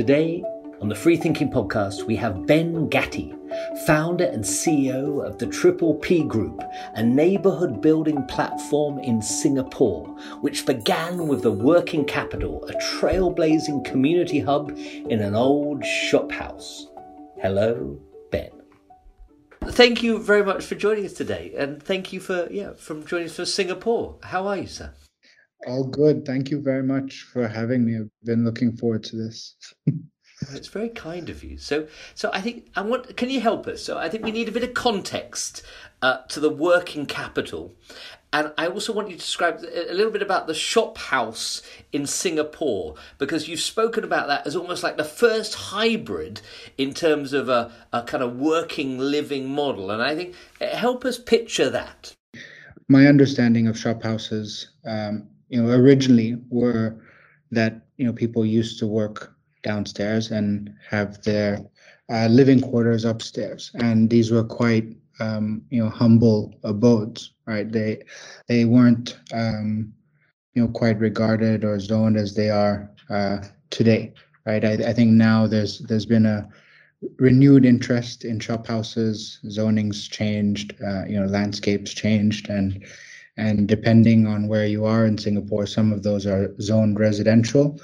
Today, on the FreeThinking Podcast, we have Ben Gattie, founder and CEO of the Triple P Group, a neighborhood building platform in Singapore, which began with the Working Capitol, a trailblazing community hub in an old shop house. Hello, Ben. Thank you very much for joining us today, and thank you for yeah from joining us for Singapore. How are you, sir? All good. Thank you very much for having me. I've been looking forward to this. It's very kind of you. So, so I think I want. Can you help us? So, I think we need a bit of context uh, to the Working Capitol, and I also want you to describe a little bit about the shop house in Singapore because you've spoken about that as almost like the first hybrid in terms of a, a kind of working living model, and I think uh, help us picture that. My understanding of shop houses, um, you know, originally were that you know people used to work downstairs and have their uh, living quarters upstairs. And these were quite, um, you know, humble abodes, right? They they weren't, um, you know, quite regarded or zoned as they are uh, today, right? I, I think now there's there's been a renewed interest in shop houses. Zoning's changed, uh, you know, landscapes changed, and and depending on where you are in Singapore, some of those are zoned residential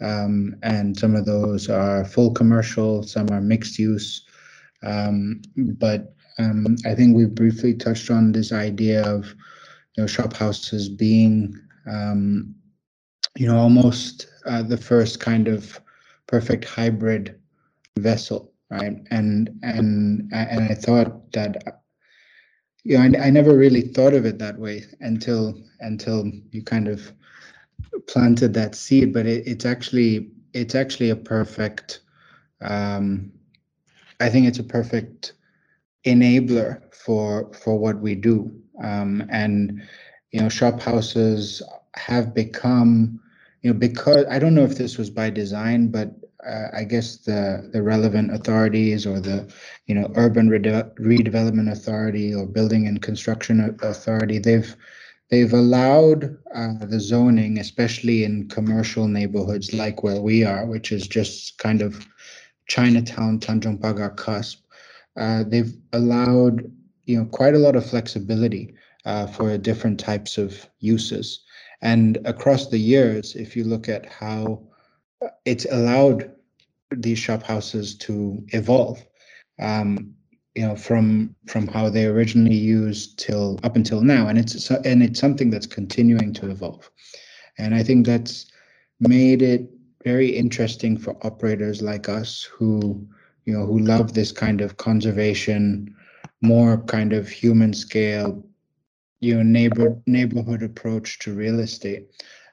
um, and some of those are full commercial, some are mixed use. Um, but um, I think we briefly touched on this idea of you know shop houses being um, you know almost uh, the first kind of perfect hybrid vessel, right? And and and I thought that know I, I never really thought of it that way until until you kind of planted that seed, but it, it's actually it's actually a perfect. Um, I think it's a perfect enabler for for what we do, um, and you know, shop houses have become, you know, because I don't know if this was by design, but uh, I guess the the relevant authorities or the you know urban rede- redevelopment authority or building and construction authority they've they've allowed uh, the zoning, especially in commercial neighborhoods like where we are, which is just kind of Chinatown, Tanjong Pagar cusp. Uh, they've allowed you know quite a lot of flexibility uh, for different types of uses, and across the years, if you look at how it's allowed these shop houses to evolve. Um, you know from from how they originally used till up until now and it's and it's something that's continuing to evolve and i think that's made it very interesting for operators like us who you know who love this kind of conservation more kind of human scale you know neighbor neighborhood approach to real estate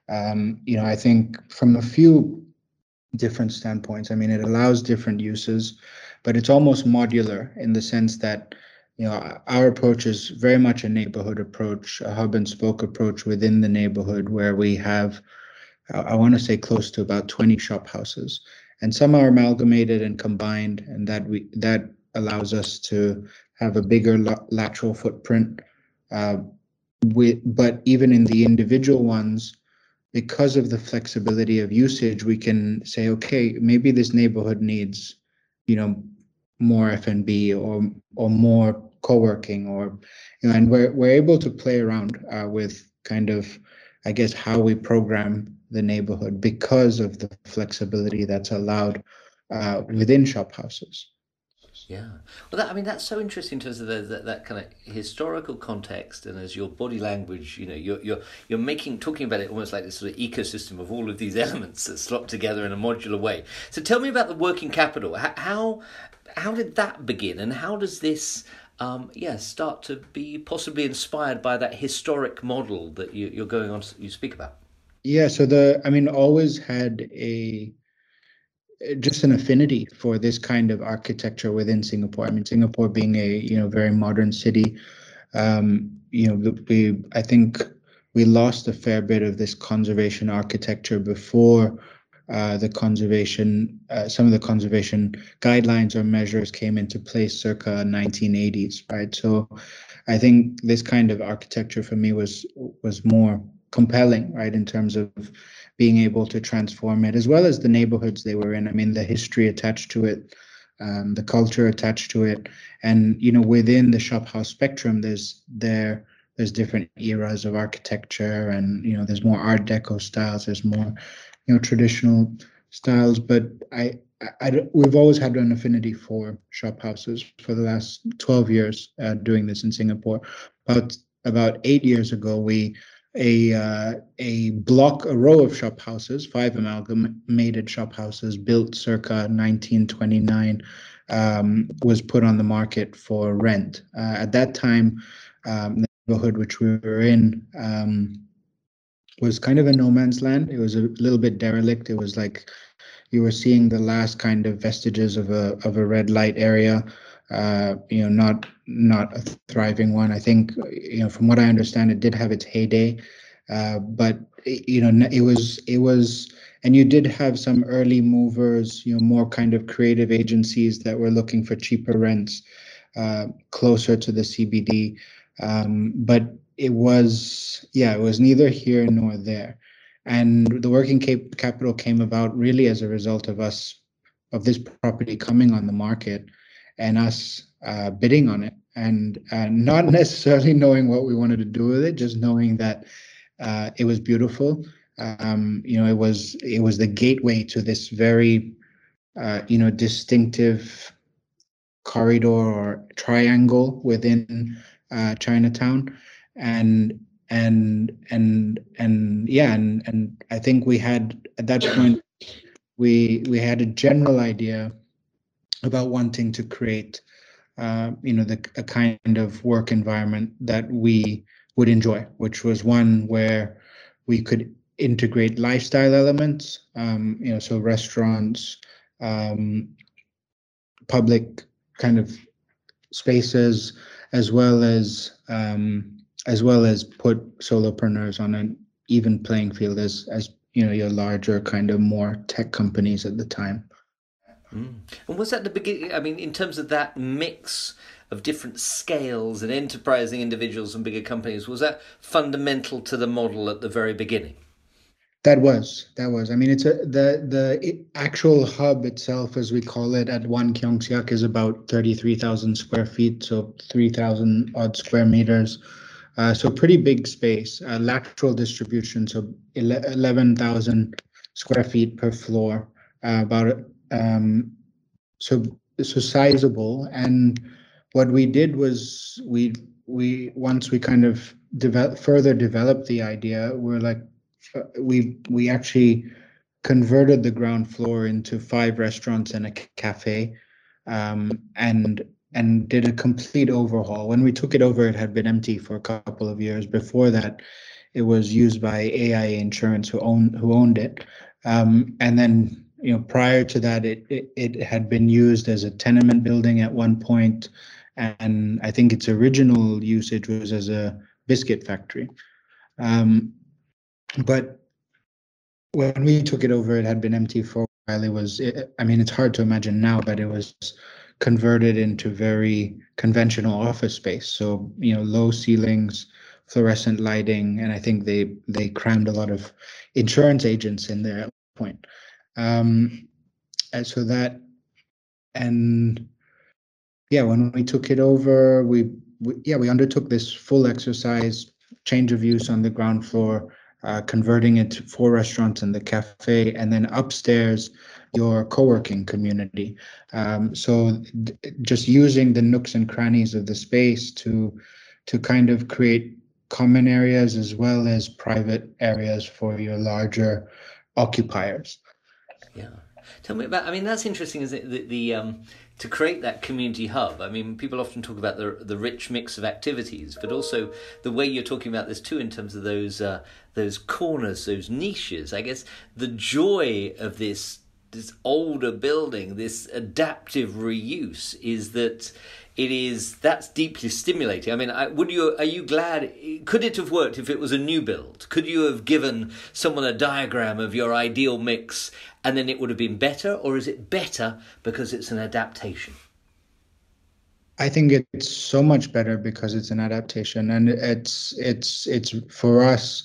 um, you know i think from a few different standpoints. I mean it allows different uses but it's almost modular in the sense that you know our approach is very much a neighborhood approach a hub and spoke approach within the neighborhood where we have i want to say close to about 20 shop houses. And some are amalgamated and combined and that we that allows us to have a bigger lateral footprint uh, with, but even in the individual ones because of the flexibility of usage we can say okay maybe this neighborhood needs you know more F&B or or more co-working or you know and we're we're able to play around uh, with kind of I guess how we program the neighborhood because of the flexibility that's allowed uh, within shop houses. Yeah, well, that, I mean that's so interesting in terms of the, that, that kind of historical context, and as your body language, you know, you're you're you're making talking about it almost like this sort of ecosystem of all of these elements that slot together in a modular way. So tell me about the Working Capitol. How how did that begin, and how does this, um, yeah, start to be possibly inspired by that historic model that you, you're going on you speak about? Yeah, so the I mean, always had a just an affinity for this kind of architecture within Singapore. I mean, Singapore being a you know very modern city, um, you know, we I think we lost a fair bit of this conservation architecture before uh, the conservation, uh, some of the conservation guidelines or measures came into place circa 1980s, right? So I think this kind of architecture for me was was more compelling, right, in terms of being able to transform it, as well as the neighborhoods they were in. I mean, the history attached to it, um, the culture attached to it, and you know, within the shop house spectrum, there's there there's different eras of architecture, and you know, there's more Art Deco styles, there's more you know traditional styles, but I I, I, we've always had an affinity for shop houses for the last 12 years uh, doing this in Singapore. About about eight years ago, we a uh, a block, a row of shop houses, five amalgamated shop houses built circa 1929, um, was put on the market for rent. Uh, at that time, um, the neighborhood which we were in um, was kind of a no man's land. It was a little bit derelict. It was like you were seeing the last kind of vestiges of a of a red light area. Uh, you know, not not a thriving one. I think you know, from what I understand, it did have its heyday, uh, but you know, it was it was, and you did have some early movers. You know, more kind of creative agencies that were looking for cheaper rents, uh, closer to the CBD. Um, but it was, yeah, it was neither here nor there. And the working cap- capital came about really as a result of us, of this property coming on the market and us uh, bidding on it and uh, not necessarily knowing what we wanted to do with it, just knowing that uh, it was beautiful. Um, you know, it was it was the gateway to this very, uh, you know, distinctive corridor or triangle within uh, Chinatown, and and and and yeah and and i think we had at that point we we had a general idea about wanting to create uh, you know the a kind of work environment that we would enjoy which was one where we could integrate lifestyle elements um, you know so restaurants um, public kind of spaces as well as um, as well as put solopreneurs on an even playing field as as you know your larger kind of more tech companies at the time. Mm. And was that the beginning? I mean, in terms of that mix of different scales and enterprising individuals and bigger companies, was that fundamental to the model at the very beginning? That was that was. I mean, it's a the the actual hub itself, as we call it, at One Keong is about thirty three thousand square feet, so three thousand odd square meters. Uh, so pretty big space, uh, lateral distribution, so 11,000 square feet per floor, uh, about um, so so sizable. And what we did was we we once we kind of develop further developed the idea, we're like uh, we we actually converted the ground floor into five restaurants and a cafe, um, and and did a complete overhaul. When we took it over, it had been empty for a couple of years. Before that, it was used by AIA Insurance, who owned who owned it. Um, and then, you know, prior to that, it, it it had been used as a tenement building at one point, and I think its original usage was as a biscuit factory. Um, but when we took it over, it had been empty for a while. It was, it, I mean, it's hard to imagine now, but it was converted into very conventional office space. So you know, low ceilings, fluorescent lighting, and I think they they crammed a lot of insurance agents in there at one point. Um, and so that and yeah, when we took it over, we, we yeah we undertook this full exercise, change of use on the ground floor. Uh, converting it to four restaurants and the cafe, and then upstairs your co-working community. Um, so just using the nooks and crannies of the space to to kind of create common areas as well as private areas for your larger occupiers. Yeah. Tell me about. I mean, that's interesting. Is it the, the um, to create that community hub? I mean, people often talk about the the rich mix of activities, but also the way you're talking about this too, in terms of those uh, those corners, those niches. I guess the joy of this this older building, this adaptive reuse, is that it is that's deeply stimulating. I mean, I, would you are you glad? Could it have worked if it was a new build? Could you have given someone a diagram of your ideal mix and then it would have been better, or is it better because it's an adaptation? I think it's so much better because it's an adaptation, and it's it's it's for us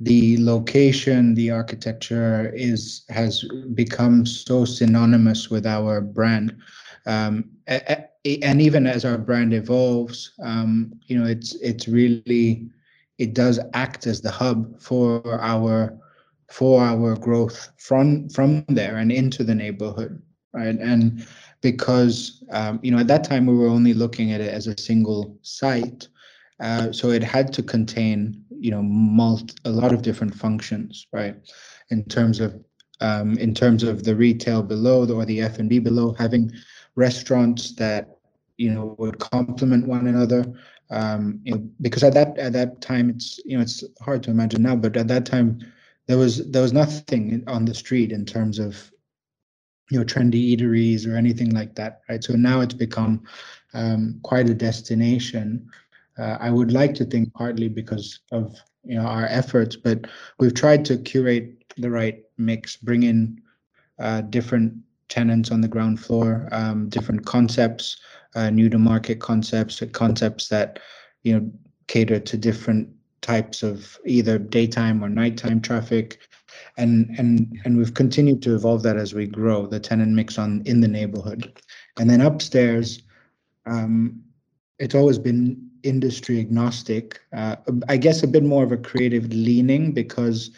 the location, the architecture is has become so synonymous with our brand. Um, and even as our brand evolves, um, you know, it's it's really it does act as the hub for our for our growth from from there and into the neighborhood, right? And because um, you know at that time we were only looking at it as a single site, uh, so it had to contain you know multi, a lot of different functions, right? In terms of um, in terms of the retail below or the F and B below, having restaurants that you know would complement one another. Um, you know, because at that at that time it's you know it's hard to imagine now, but at that time there was there was nothing on the street in terms of you know trendy eateries or anything like that, right? So now it's become um, quite a destination uh, I would like to think partly because of you know our efforts, but we've tried to curate the right mix, bring in uh, different tenants on the ground floor, um, different concepts, uh, new to market concepts, concepts that you know cater to different types of either daytime or nighttime traffic, and and and we've continued to evolve that as we grow the tenant mix on in the neighborhood, and then upstairs, um, it's always been industry agnostic. Uh, I guess a bit more of a creative leaning because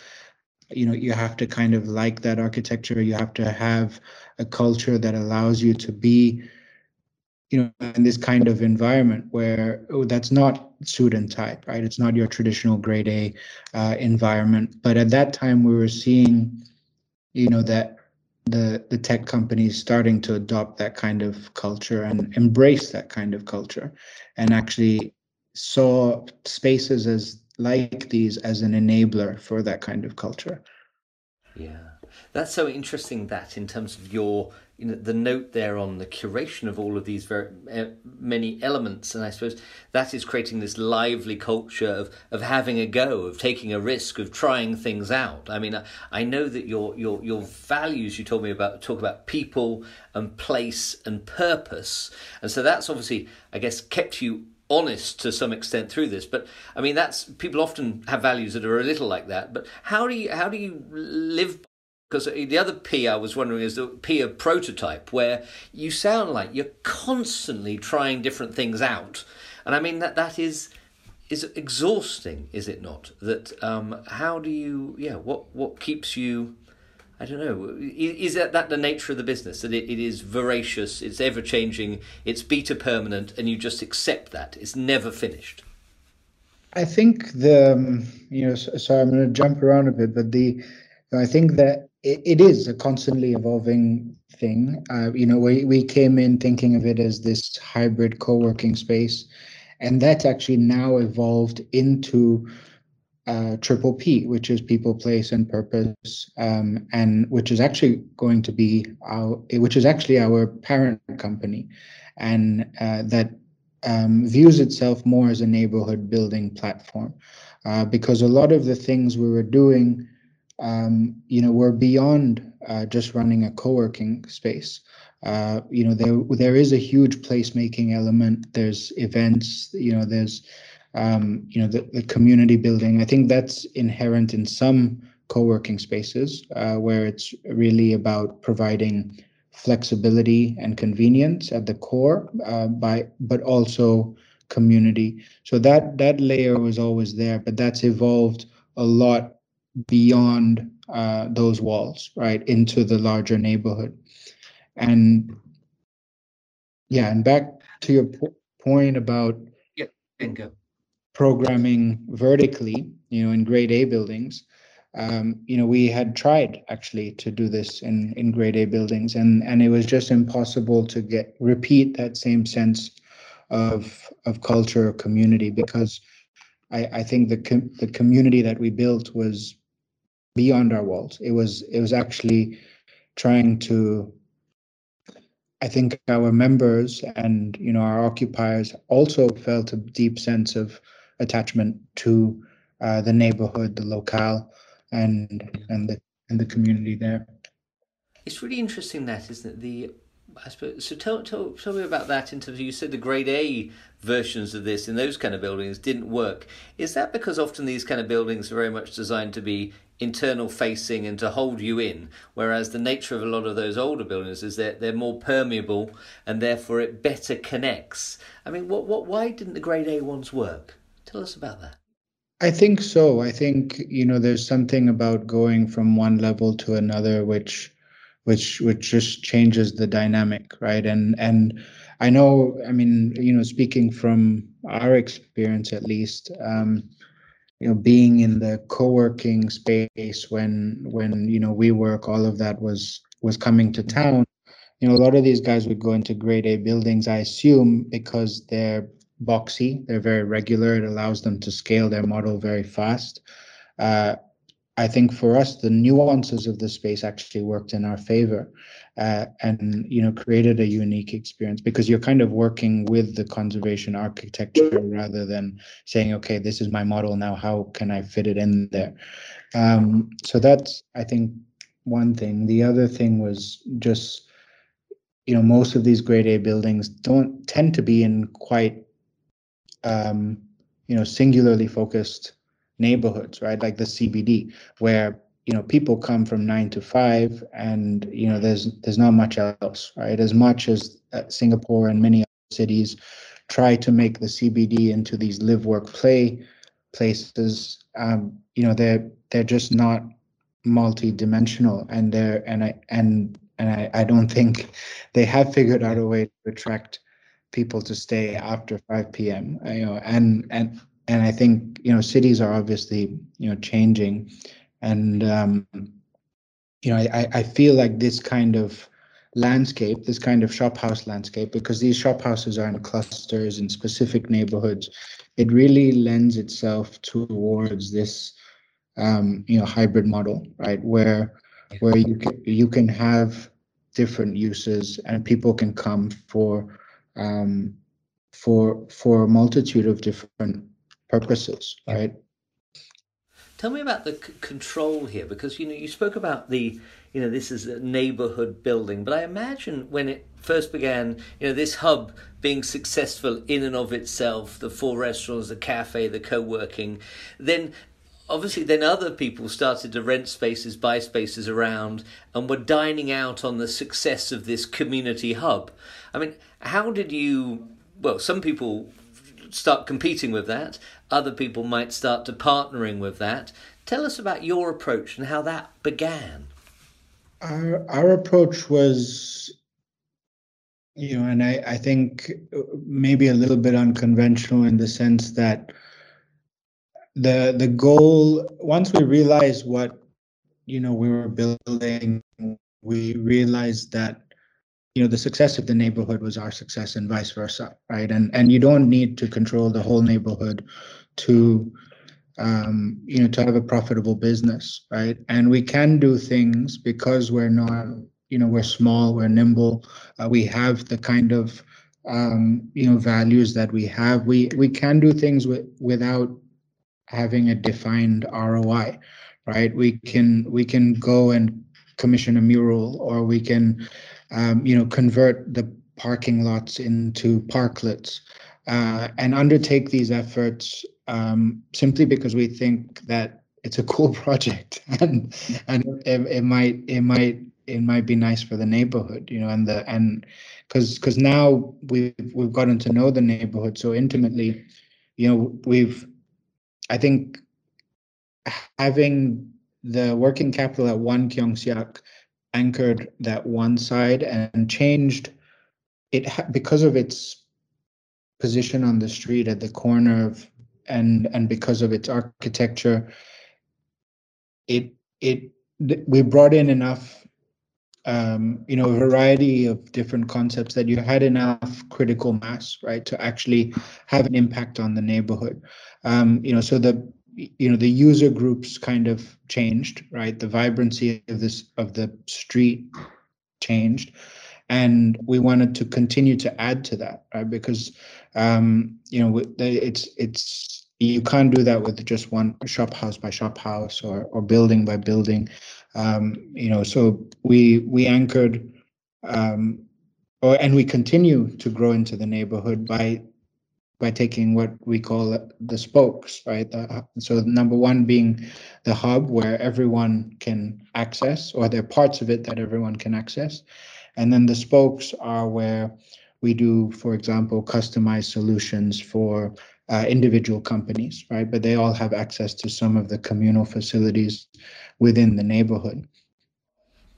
you know you have to kind of like that architecture. You have to have a culture that allows you to be you know in this kind of environment where oh, that's not and tie right it's not your traditional grade a uh, environment but at that time we were seeing you know that the the tech companies starting to adopt that kind of culture and embrace that kind of culture and actually saw spaces as like these as an enabler for that kind of culture. Yeah. That's so interesting that in terms of your you know the note there on the curation of all of these very uh, many elements and i suppose that is creating this lively culture of of having a go of taking a risk of trying things out. I mean i, I know that your your your values you told me about talk about people and place and purpose and so that's obviously i guess kept you honest to some extent through this but i mean that's people often have values that are a little like that but how do you how do you live because the other P I was wondering is the P of prototype, where you sound like you're constantly trying different things out, and I mean that that is is exhausting, is it not? That um, how do you yeah what what keeps you I don't know. Is that, that the nature of the business? That it, it is voracious, it's ever changing, it's beta permanent, and you just accept that. It's never finished. I think the, um, you know, so, I'm going to jump around a bit, but the, I think that it, it is a constantly evolving thing. Uh, you know, we, we came in thinking of it as this hybrid co working space, and that's actually now evolved into uh, triple P, which is people, place, and purpose, um, and which is actually going to be our, which is actually our parent company, and uh, that um, views itself more as a neighborhood building platform, uh, because a lot of the things we were doing, um, you know, were beyond uh, just running a co-working space. Uh, you know, there there is a huge placemaking element. There's events. You know, there's um, you know, the, the community building. I think that's inherent in some co-working spaces uh, where it's really about providing flexibility and convenience at the core, uh, by but also community. So that that layer was always there, but that's evolved a lot beyond uh, those walls, right, into the larger neighborhood. And yeah, and back to your po- point about yeah, bingo programming vertically, you know, in grade A buildings, um, you know, we had tried actually to do this in in grade A buildings, and and it was just impossible to get repeat that same sense of of culture or community because I I think the com- the community that we built was beyond our walls. It was it was actually trying to I think our members and you know our occupiers also felt a deep sense of attachment to uh, the neighborhood, the locale, and and the and the community there. It's really interesting that, isn't it? The I suppose, so tell, tell, tell me about that in terms of, you said the grade A versions of this in those kind of buildings didn't work. Is that because often these kind of buildings are very much designed to be internal facing and to hold you in, whereas the nature of a lot of those older buildings is that they're more permeable and therefore it better connects. I mean, what, what, why didn't the grade A ones work? Tell us about that. I think so. I think you know there's something about going from one level to another which which which just changes the dynamic, right? And and I know, I mean, you know, speaking from our experience at least, um, you know, being in the co-working space when when you know WeWork, all of that was was coming to town. You know, a lot of these guys would go into grade A buildings, I assume, because they're boxy, they're very regular. It allows them to scale their model very fast. Uh, I think for us, the nuances of the space actually worked in our favor, uh, and you know created a unique experience because you're kind of working with the conservation architecture rather than saying, okay, this is my model now. How can I fit it in there? Um, so that's I think one thing. The other thing was just you know most of these grade A buildings don't tend to be in quite um, you know singularly focused neighborhoods, right? Like the CBD, where you know people come from nine to five, and you know there's there's not much else, right? As much as uh, Singapore and many other cities try to make the CBD into these live, work, play places, um, you know they're they're just not multi-dimensional, and they're and I and and I, I don't think they have figured out a way to attract people to stay after 5 p.m. You know, and and and I think you know cities are obviously you know changing, and um, you know I I feel like this kind of landscape, this kind of shop house landscape, because these shop houses are in clusters in specific neighborhoods, it really lends itself towards this um, you know hybrid model, right? Where where you can you can have different uses and people can come for um, for for a multitude of different purposes, right? Tell me about the c- control here, because you know you spoke about the you know this is a neighborhood building, but I imagine when it first began, you know this hub being successful in and of itself, the four restaurants, the cafe, the co-working, then obviously then other people started to rent spaces, buy spaces around, and were dining out on the success of this community hub. I mean, how did you? Well, some people start competing with that. Other people might start to partnering with that. Tell us about your approach and how that began. Our our approach was, you know, and I I think maybe a little bit unconventional in the sense that the the goal once we realized what you know we were building, we realized that you know the success of the neighborhood was our success and vice versa right? And and you don't need to control the whole neighborhood to um, you know to have a profitable business right? And we can do things because we're not you know we're small we're nimble uh, we have the kind of um, you know values that we have. We we can do things with, without having a defined roi right? We can we can go and commission a mural or we can um, you know, convert the parking lots into parklets uh, and undertake these efforts um, simply because we think that it's a cool project and and it, it might it might it might be nice for the neighborhood you know and the and because because now we've we've gotten to know the neighborhood so intimately you know we've i think having the Working Capitol at one Keong Saik anchored that one side and changed it because of its position on the street at the corner of and and because of its architecture it it we brought in enough um, you know a variety of different concepts that you had enough critical mass right to actually have an impact on the neighborhood. Um, you know so the you know the user groups kind of changed right? The vibrancy of this of the street changed. And we wanted to continue to add to that right? Because um you know it's it's you can't do that with just one shop house by shop house or or building by building. Um you know so we we anchored um or and we continue to grow into the neighborhood by by taking what we call the spokes, right? The, so number one being the hub where everyone can access, or there are parts of it that everyone can access, and then the spokes are where we do, for example, customized solutions for uh, individual companies, right? But they all have access to some of the communal facilities within the neighborhood.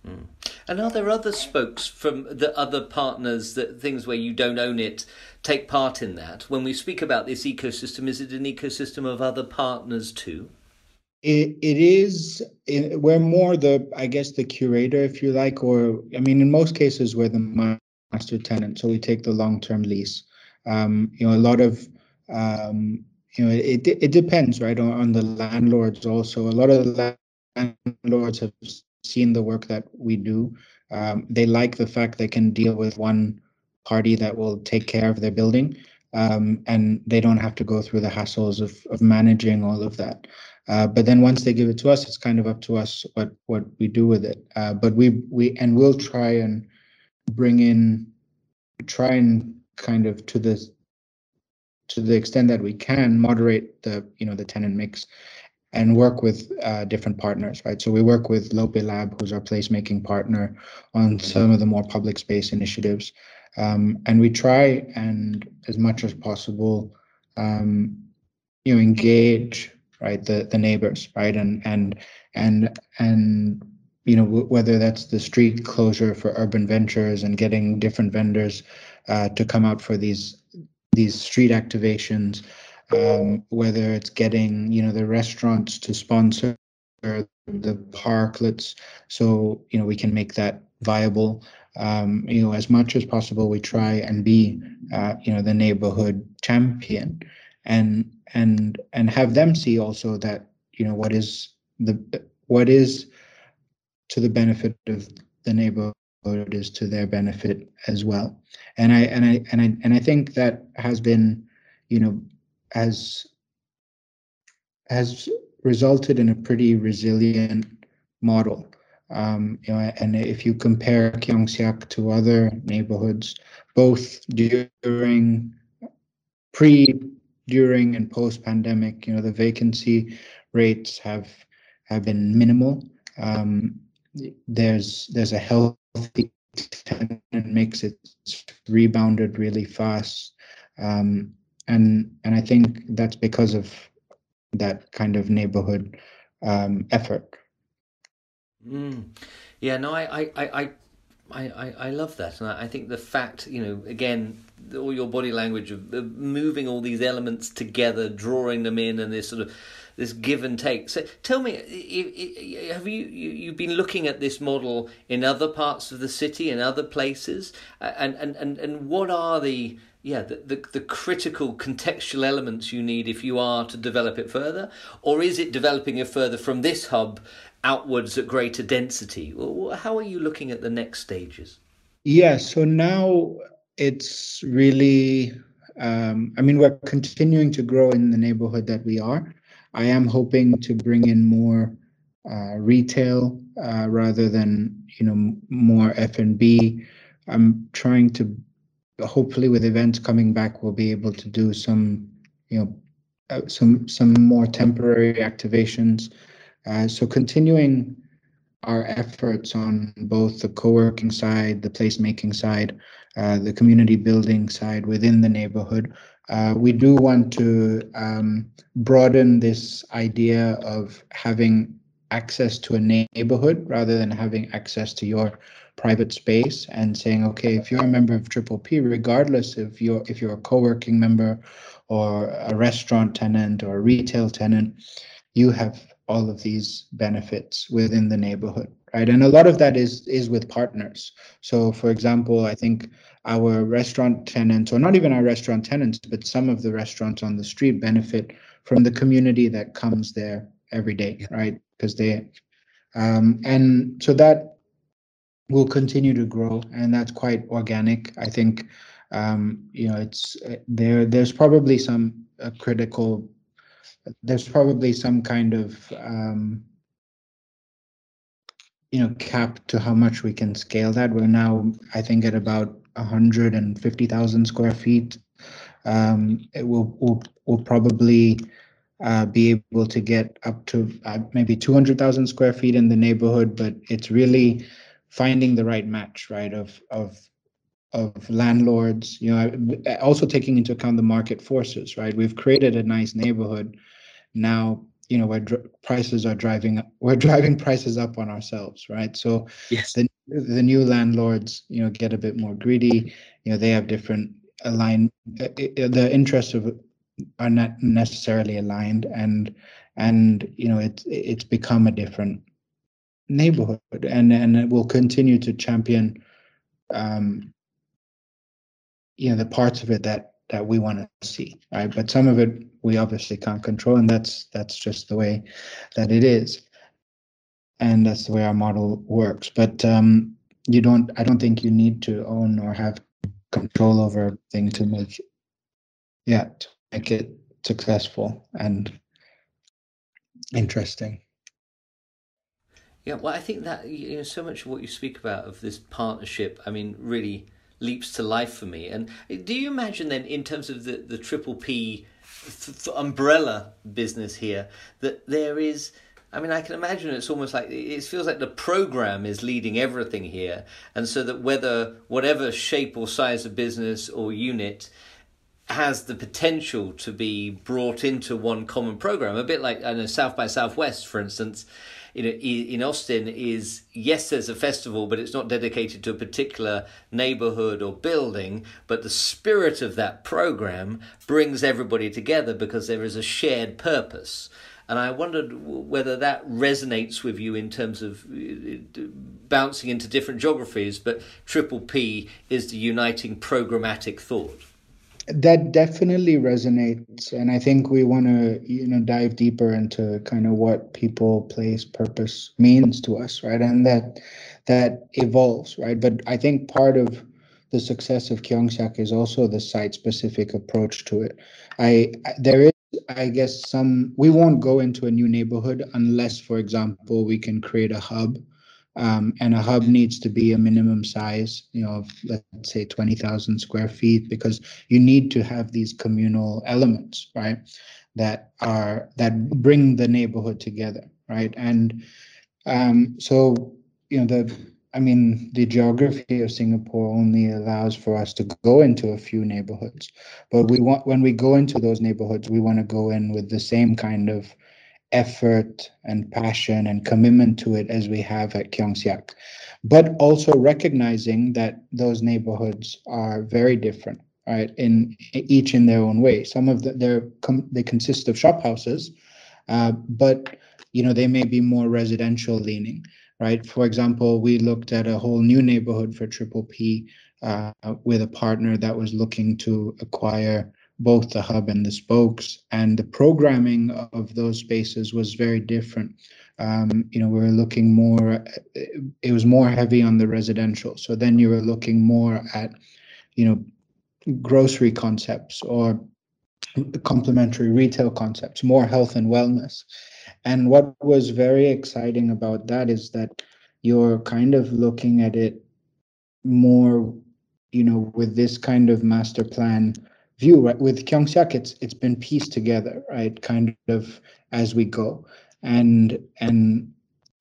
And are there other spokes from the other partners that things where you don't own it take part in that? When we speak about this ecosystem, is it an ecosystem of other partners too? It, it is we're more the i guess the curator if you like or i mean in most cases we're the master tenant so we take the long-term lease um, you know a lot of um, you know it, it depends right on, on the landlords also a lot of the landlords have seen the work that we do. Um, they like the fact they can deal with one party that will take care of their building, um, and they don't have to go through the hassles of of managing all of that. Uh, but then once they give it to us, it's kind of up to us what what we do with it. Uh, but we we and we'll try and bring in, try and kind of to the to the extent that we can moderate the you know the tenant mix and work with uh, different partners, right? So we work with Lope Lab, who's our placemaking partner, on some of the more public space initiatives, um, and we try and as much as possible, um, you know, engage right the the neighbors, right, and and and and you know whether that's the street closure for urban ventures and getting different vendors uh, to come out for these these street activations um, whether it's getting you know the restaurants to sponsor the parklets so you know we can make that viable. Um, you know as much as possible we try and be uh, you know the neighborhood champion and and and have them see also that you know what is the what is to the benefit of the neighborhood is to their benefit as well. And i and i and i and i think that has been you know has has resulted in a pretty resilient model. Um, you know, and if you compare Keong Saik to other neighborhoods, both during, pre, during, and post-pandemic, you know, the vacancy rates have have been minimal. Um, there's there's a healthy tenant mix. It's rebounded really fast. Um, and and I think that's because of that kind of neighborhood um, effort. Mm. Yeah, no, I, I, I, I, I, love that, and I think the fact, you know, again, all your body language of moving all these elements together, drawing them in, and this sort of this give and take. So, tell me, have you you've been looking at this model in other parts of the city, in other places, and and and and what are the yeah the, the, the critical contextual elements you need if you are to develop it further? Or is it developing it further from this hub outwards at greater density? How are you looking at the next stages? Yeah so now it's really um, i mean we're continuing to grow in the neighborhood that we are. I am hoping to bring in more uh, retail uh, rather than you know more f&b i'm trying to hopefully with events coming back, we'll be able to do some, you know, uh, some some more temporary activations. Uh, so continuing our efforts on both the co-working side, the placemaking side, uh, the community building side within the neighborhood. Uh, we do want to um, broaden this idea of having access to a neighborhood rather than having access to your private space and saying, okay, if you're a member of Triple P, regardless if you're if you're a co-working member or a restaurant tenant or a retail tenant, you have all of these benefits within the neighborhood, right? And a lot of that is is with partners. So, for example, I think our restaurant tenants, or not even our restaurant tenants, but some of the restaurants on the street benefit from the community that comes there every day, right? Because they, um, and so that will continue to grow, and that's quite organic. I think um, you know it's uh, there. There's probably some uh, critical. There's probably some kind of um, you know cap to how much we can scale that. We're now, I think, at about 150,000 square feet. Um, it will will will probably uh, be able to get up to uh, maybe 200,000 square feet in the neighborhood, but it's really finding the right match, right? Of of of landlords, you know, also taking into account the market forces, right? We've created a nice neighborhood. Now, you know, where dr- prices are driving, we're driving prices up on ourselves, right? So yes. the the new landlords, you know, get a bit more greedy. You know, they have different align. Uh, uh, the interests of are not necessarily aligned, and and you know, it's it's become a different neighborhood, and and it will continue to champion um, you know the parts of it that that we want to see right? But some of it we obviously can't control and that's that's just the way that it is. And that's the way our model works. But um you don't i don't think you need to own or have control over thing to make yeah to make it successful and interesting yeah well i think that you know so much of what you speak about of this partnership i mean really leaps to life for me. And do you imagine then, in terms of the, the triple P umbrella business here, that there is. I mean, I can imagine it's almost like it feels like the program is leading everything here, and so that whether whatever shape or size of business or unit has the potential to be brought into one common program, a bit like I know South by Southwest, for instance you know, in Austin is yes, there's a festival, but it's not dedicated to a particular neighborhood or building. But the spirit of that program brings everybody together because there is a shared purpose. And I wondered whether that resonates with you in terms of uh, bouncing into different geographies, but Triple P is the uniting programmatic thought that definitely resonates and i think we want to you know dive deeper into kind of what people place purpose means to us right and that that evolves right? But i think part of the success of Keong Saik is also the site specific approach to it. I there is i guess some we won't go into a new neighborhood unless for example we can create a hub um, and a hub needs to be a minimum size, you know, of let's say 20,000 square feet, because you need to have these communal elements, right? That are that bring the neighborhood together, right? And um, so, you know, the I mean, the geography of Singapore only allows for us to go into a few neighborhoods, but we want when we go into those neighborhoods, we want to go in with the same kind of effort and passion and commitment to it as we have at Keong Saik, but also recognizing that those neighborhoods are very different, right? In each in their own way. Some of the, they're they consist of shop houses, uh, but you know they may be more residential leaning, right? For example, we looked at a whole new neighborhood for Triple P uh, with a partner that was looking to acquire both the hub and the spokes, and the programming of those spaces was very different. Um, you know, we were looking more, it was more heavy on the residential. So then you were looking more at, you know, grocery concepts or complementary retail concepts, more health and wellness. And what was very exciting about that is that you're kind of looking at it more, you know, with this kind of master plan view right? With Keong Saik it's it's been pieced together right? Kind of as we go. And and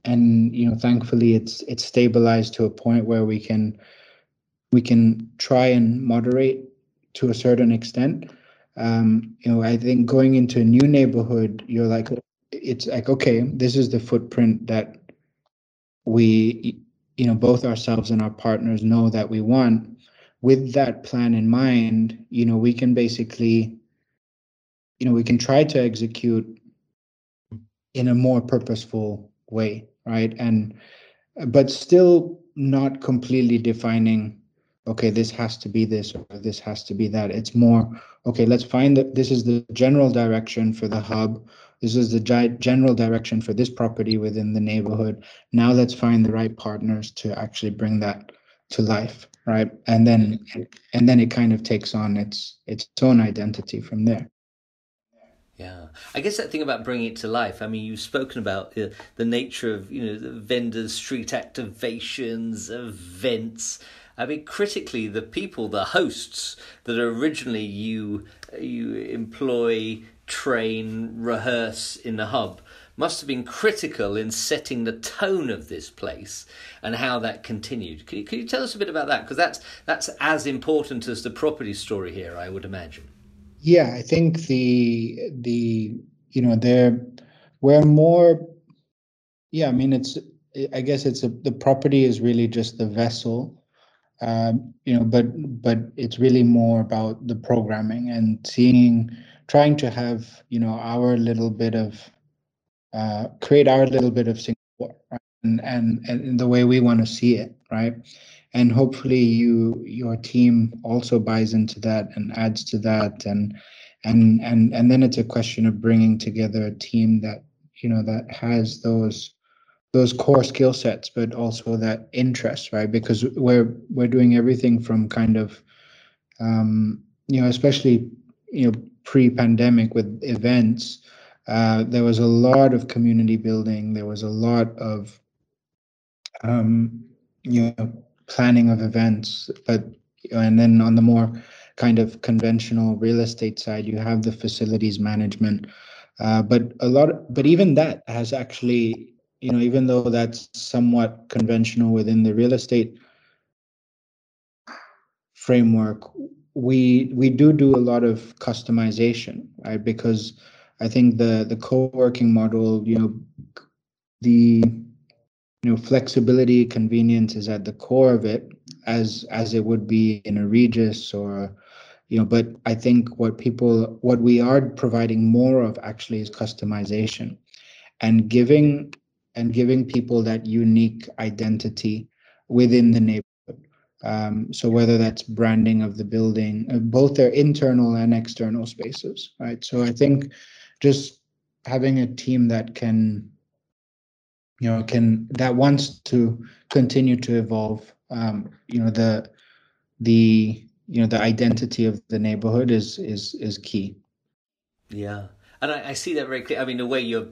and you know thankfully it's it's stabilized to a point where we can we can try and moderate to a certain extent. Um you know i think going into a new neighborhood you're like it's like okay this is the footprint that we you know both ourselves and our partners know that we want with that plan in mind, you know, we can basically, you know, we can try to execute in a more purposeful way, right? And but still not completely defining, okay, this has to be this or this has to be that. It's more, okay, let's find that this is the general direction for the hub. This is the general direction for this property within the neighborhood. Now let's find the right partners to actually bring that to life right and then and then it kind of takes on its its own identity from there yeah, I guess that thing about bringing it to life. I mean, you've spoken about uh, the nature of you know the vendors, street activations, events. I mean, critically, the people, the hosts that originally you you employ, train, rehearse in the hub must have been critical in setting the tone of this place and how that continued. Can you, can you tell us a bit about that? Because that's that's as important as the property story here, I would imagine. Yeah, I think the the you know there we're more. Yeah, I mean it's. I guess it's a, the property is really just the vessel um, you know but but it's really more about the programming and seeing trying to have you know our little bit of uh, create our little bit of Singapore right? and, and and the way we want to see it right and hopefully you your team also buys into that and adds to that and and and and then it's a question of bringing together a team that you know that has those those core skill sets but also that interest right because we're we're doing everything from kind of um you know especially you know pre-pandemic with events uh, there was a lot of community building there was a lot of um you know planning of events but and then on the more kind of conventional real estate side you have the facilities management uh, but a lot but even that has actually you know, even though that's somewhat conventional within the real estate framework, we we do do a lot of customization, right? Because I think the the co-working model, you know, the you know flexibility, convenience is at the core of it, as as it would be in a Regus or you know but i think what people what we are providing more of actually is customization and giving and giving people that unique identity within the neighborhood. Um, so whether that's branding of the building, uh, both their internal and external spaces, right? So I think just having a team that can, you know, can that wants to continue to evolve. Um, you know, the the you know the identity of the neighborhood is is is key. Yeah, and I, I see that very clear. I mean, the way you're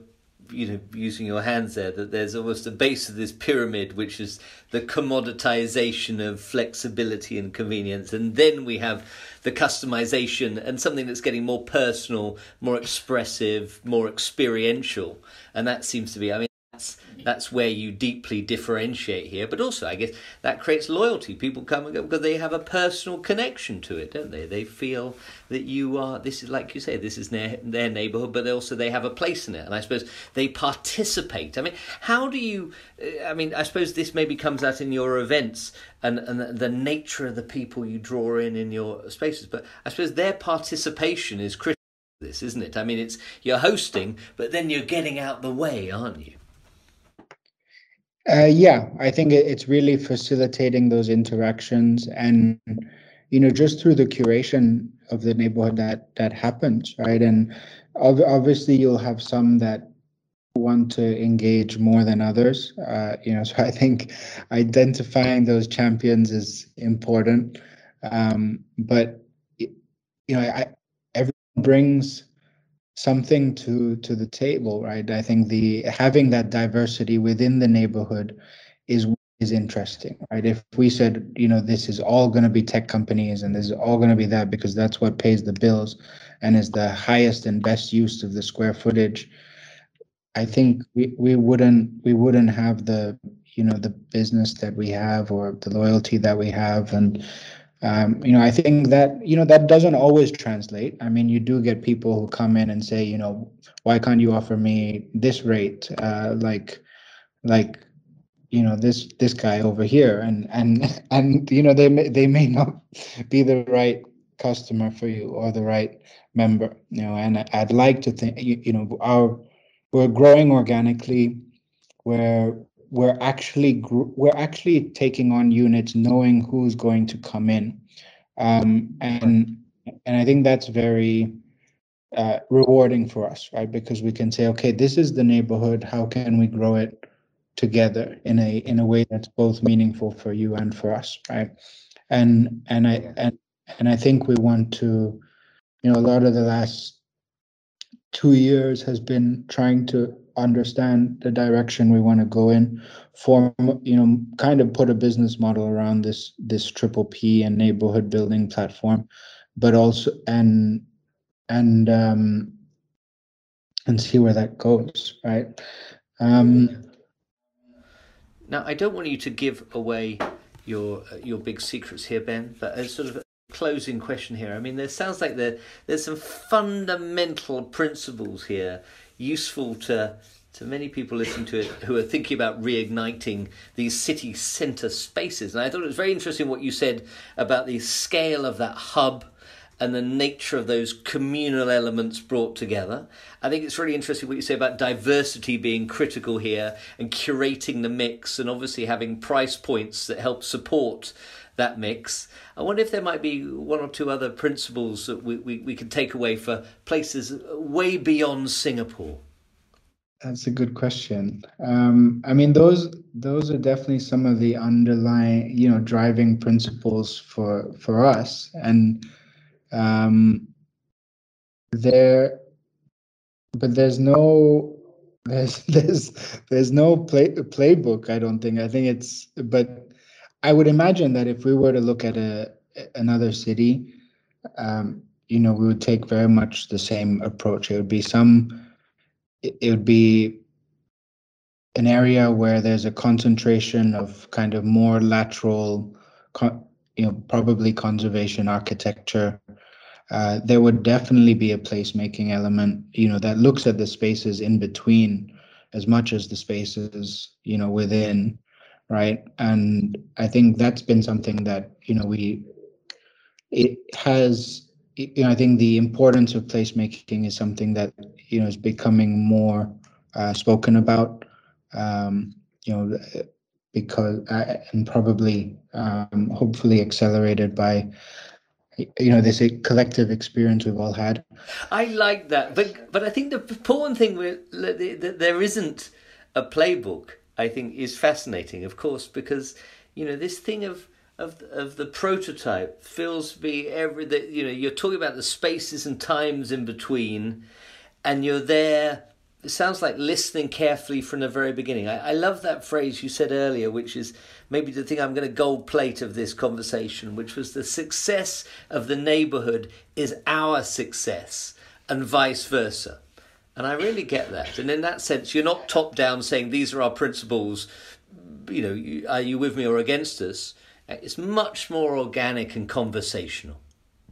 you know using your hands there that there's almost a base of this pyramid which is the commoditization of flexibility and convenience. And then we have the customization and something that's getting more personal more expressive more experiential. And that seems to be i mean that's that's where you deeply differentiate here. But also, I guess that creates loyalty. People come and go because they have a personal connection to it, don't they? They feel that you are. This is like you say. This is their their neighborhood, but also they have a place in it. And I suppose they participate. I mean, how do you? Uh, I mean, I suppose this maybe comes out in your events and and the nature of the people you draw in in your spaces. But I suppose their participation is critical. This isn't it? I mean, it's you're hosting, but then you're getting out the way, aren't you? Uh, yeah, I think it's really facilitating those interactions, and you know, just through the curation of the neighborhood that that happens, right? And obviously, you'll have some that want to engage more than others. Uh, you know, so I think identifying those champions is important. Um, but you know, I, everyone brings something to to the table right? I think the having that diversity within the neighborhood is is interesting right? If we said you know this is all going to be tech companies and this is all going to be that because that's what pays the bills and is the highest and best use of the square footage i think we, we wouldn't we wouldn't have the you know the business that we have or the loyalty that we have and um, you know, I think that you know that doesn't always translate. I mean, you do get people who come in and say, you know, why can't you offer me this rate, uh, like, like, you know, this this guy over here, and and and you know, they may they may not be the right customer for you or the right member, you know. And I'd like to think, you, you know, our we're growing organically, where we're actually we're actually taking on units knowing who's going to come in. Um, and and i think that's very uh, rewarding for us right? Because we can say okay this is the neighborhood how can we grow it together in a in a way that's both meaningful for you and for us right? And and i and and i think we want to you know a lot of the last two years has been trying to understand the direction we want to go in, form you know kind of put a business model around this this triple P and neighborhood building platform, but also and and um, and see where that goes, right? Um, now, I don't want you to give away your your big secrets here, Ben, but as sort of a closing question here, I mean, there sounds like there there's some fundamental principles here useful to to many people listening to it who are thinking about reigniting these city centre spaces. And I thought it was very interesting what you said about the scale of that hub and the nature of those communal elements brought together. I think it's really interesting what you say about diversity being critical here and curating the mix and obviously having price points that help support that mix. I wonder if there might be one or two other principles that we, we, we can take away for places way beyond Singapore. That's a good question. Um, I mean, those those are definitely some of the underlying, you know, driving principles for for us, and um, there, but there's no there's there's there's no play playbook. I don't think. I think it's, but I would imagine that if we were to look at a another city, um, you know, we would take very much the same approach. It would be some, it would be an area where there's a concentration of kind of more lateral, you know, probably conservation architecture. Uh, there would definitely be a placemaking element, you know, that looks at the spaces in between as much as the spaces, you know, within, right? And I think that's been something that, you know, we, it has, you know, I think the importance of placemaking is something that, you know, is becoming more uh, spoken about, um, you know, because, uh, and probably, um, hopefully accelerated by, you know this collective experience we've all had i like that but but i think the important thing with that there isn't a playbook i think is fascinating of course because you know this thing of of of the prototype to be every that you know you're talking about the spaces and times in between and you're there it sounds like listening carefully from the very beginning. I, I love that phrase you said earlier, which is maybe the thing I'm going to gold plate of this conversation, which was the success of the neighborhood is our success and vice versa. And I really get that. And in that sense, you're not top down saying these are our principles, you know, are you with me or against us? It's much more organic and conversational.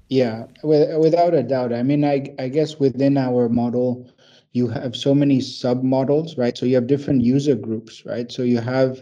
Yeah, without a doubt. I mean, I, I guess within our model, you have so many sub models, right? So you have different user groups, right? So you have,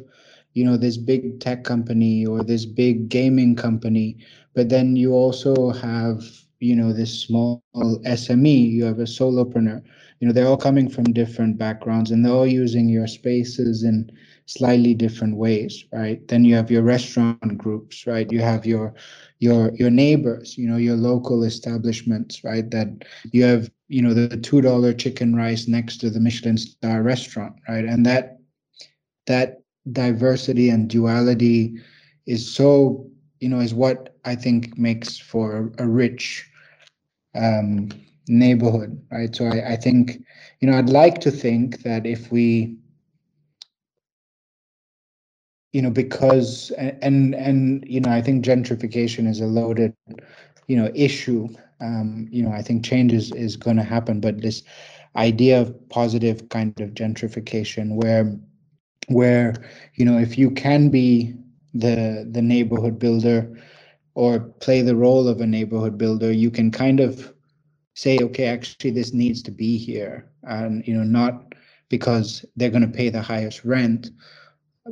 you know, this big tech company or this big gaming company, but then you also have, you know, this small SME, you have a solopreneur. You know, they're all coming from different backgrounds and they're all using your spaces in slightly different ways, right? Then you have your restaurant groups, right? You have your your your neighbors, you know, your local establishments, right? That you have you know the two dollar chicken rice next to the Michelin star restaurant, right? And that that diversity and duality is so you know is what I think makes for a, rich um, neighborhood, right? So I, I think you know I'd like to think that if we you know because and and you know I think gentrification is a loaded you know issue um, you know, I think change is, is going to happen. But this idea of positive kind of gentrification, where where you know, if you can be the the neighborhood builder or play the role of a neighborhood builder, you can kind of say, okay, actually, this needs to be here, and you know, not because they're going to pay the highest rent,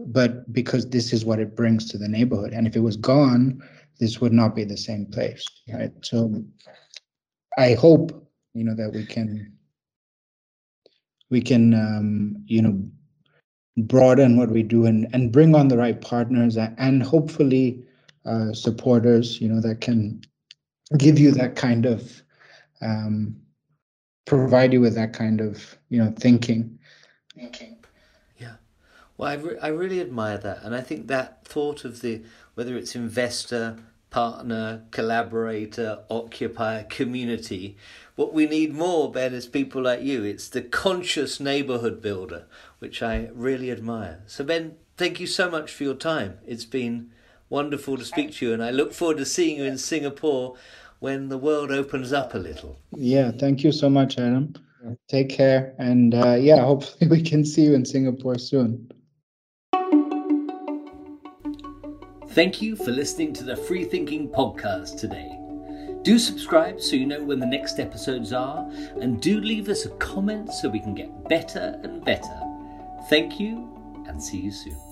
but because this is what it brings to the neighborhood. And if it was gone, this would not be the same place, right? So I hope you know that we can we can um, you know broaden what we do and and bring on the right partners and hopefully uh, supporters you know that can give you that kind of um, provide you with that kind of you know thinking thinking yeah well I, re- I really admire that and i think that thought of the whether it's investor partner, collaborator, occupier, community. What we need more, Ben, is people like you. It's the conscious neighborhood builder, which I really admire. So, Ben, thank you so much for your time. It's been wonderful to speak to you, and I look forward to seeing you in Singapore when the world opens up a little. Yeah, thank you so much, Adam. Take care, and uh, yeah, hopefully we can see you in Singapore soon. Thank you for listening to the FreeThinking Podcast today. Do subscribe so you know when the next episodes are, and do leave us a comment so we can get better and better. Thank you, and see you soon.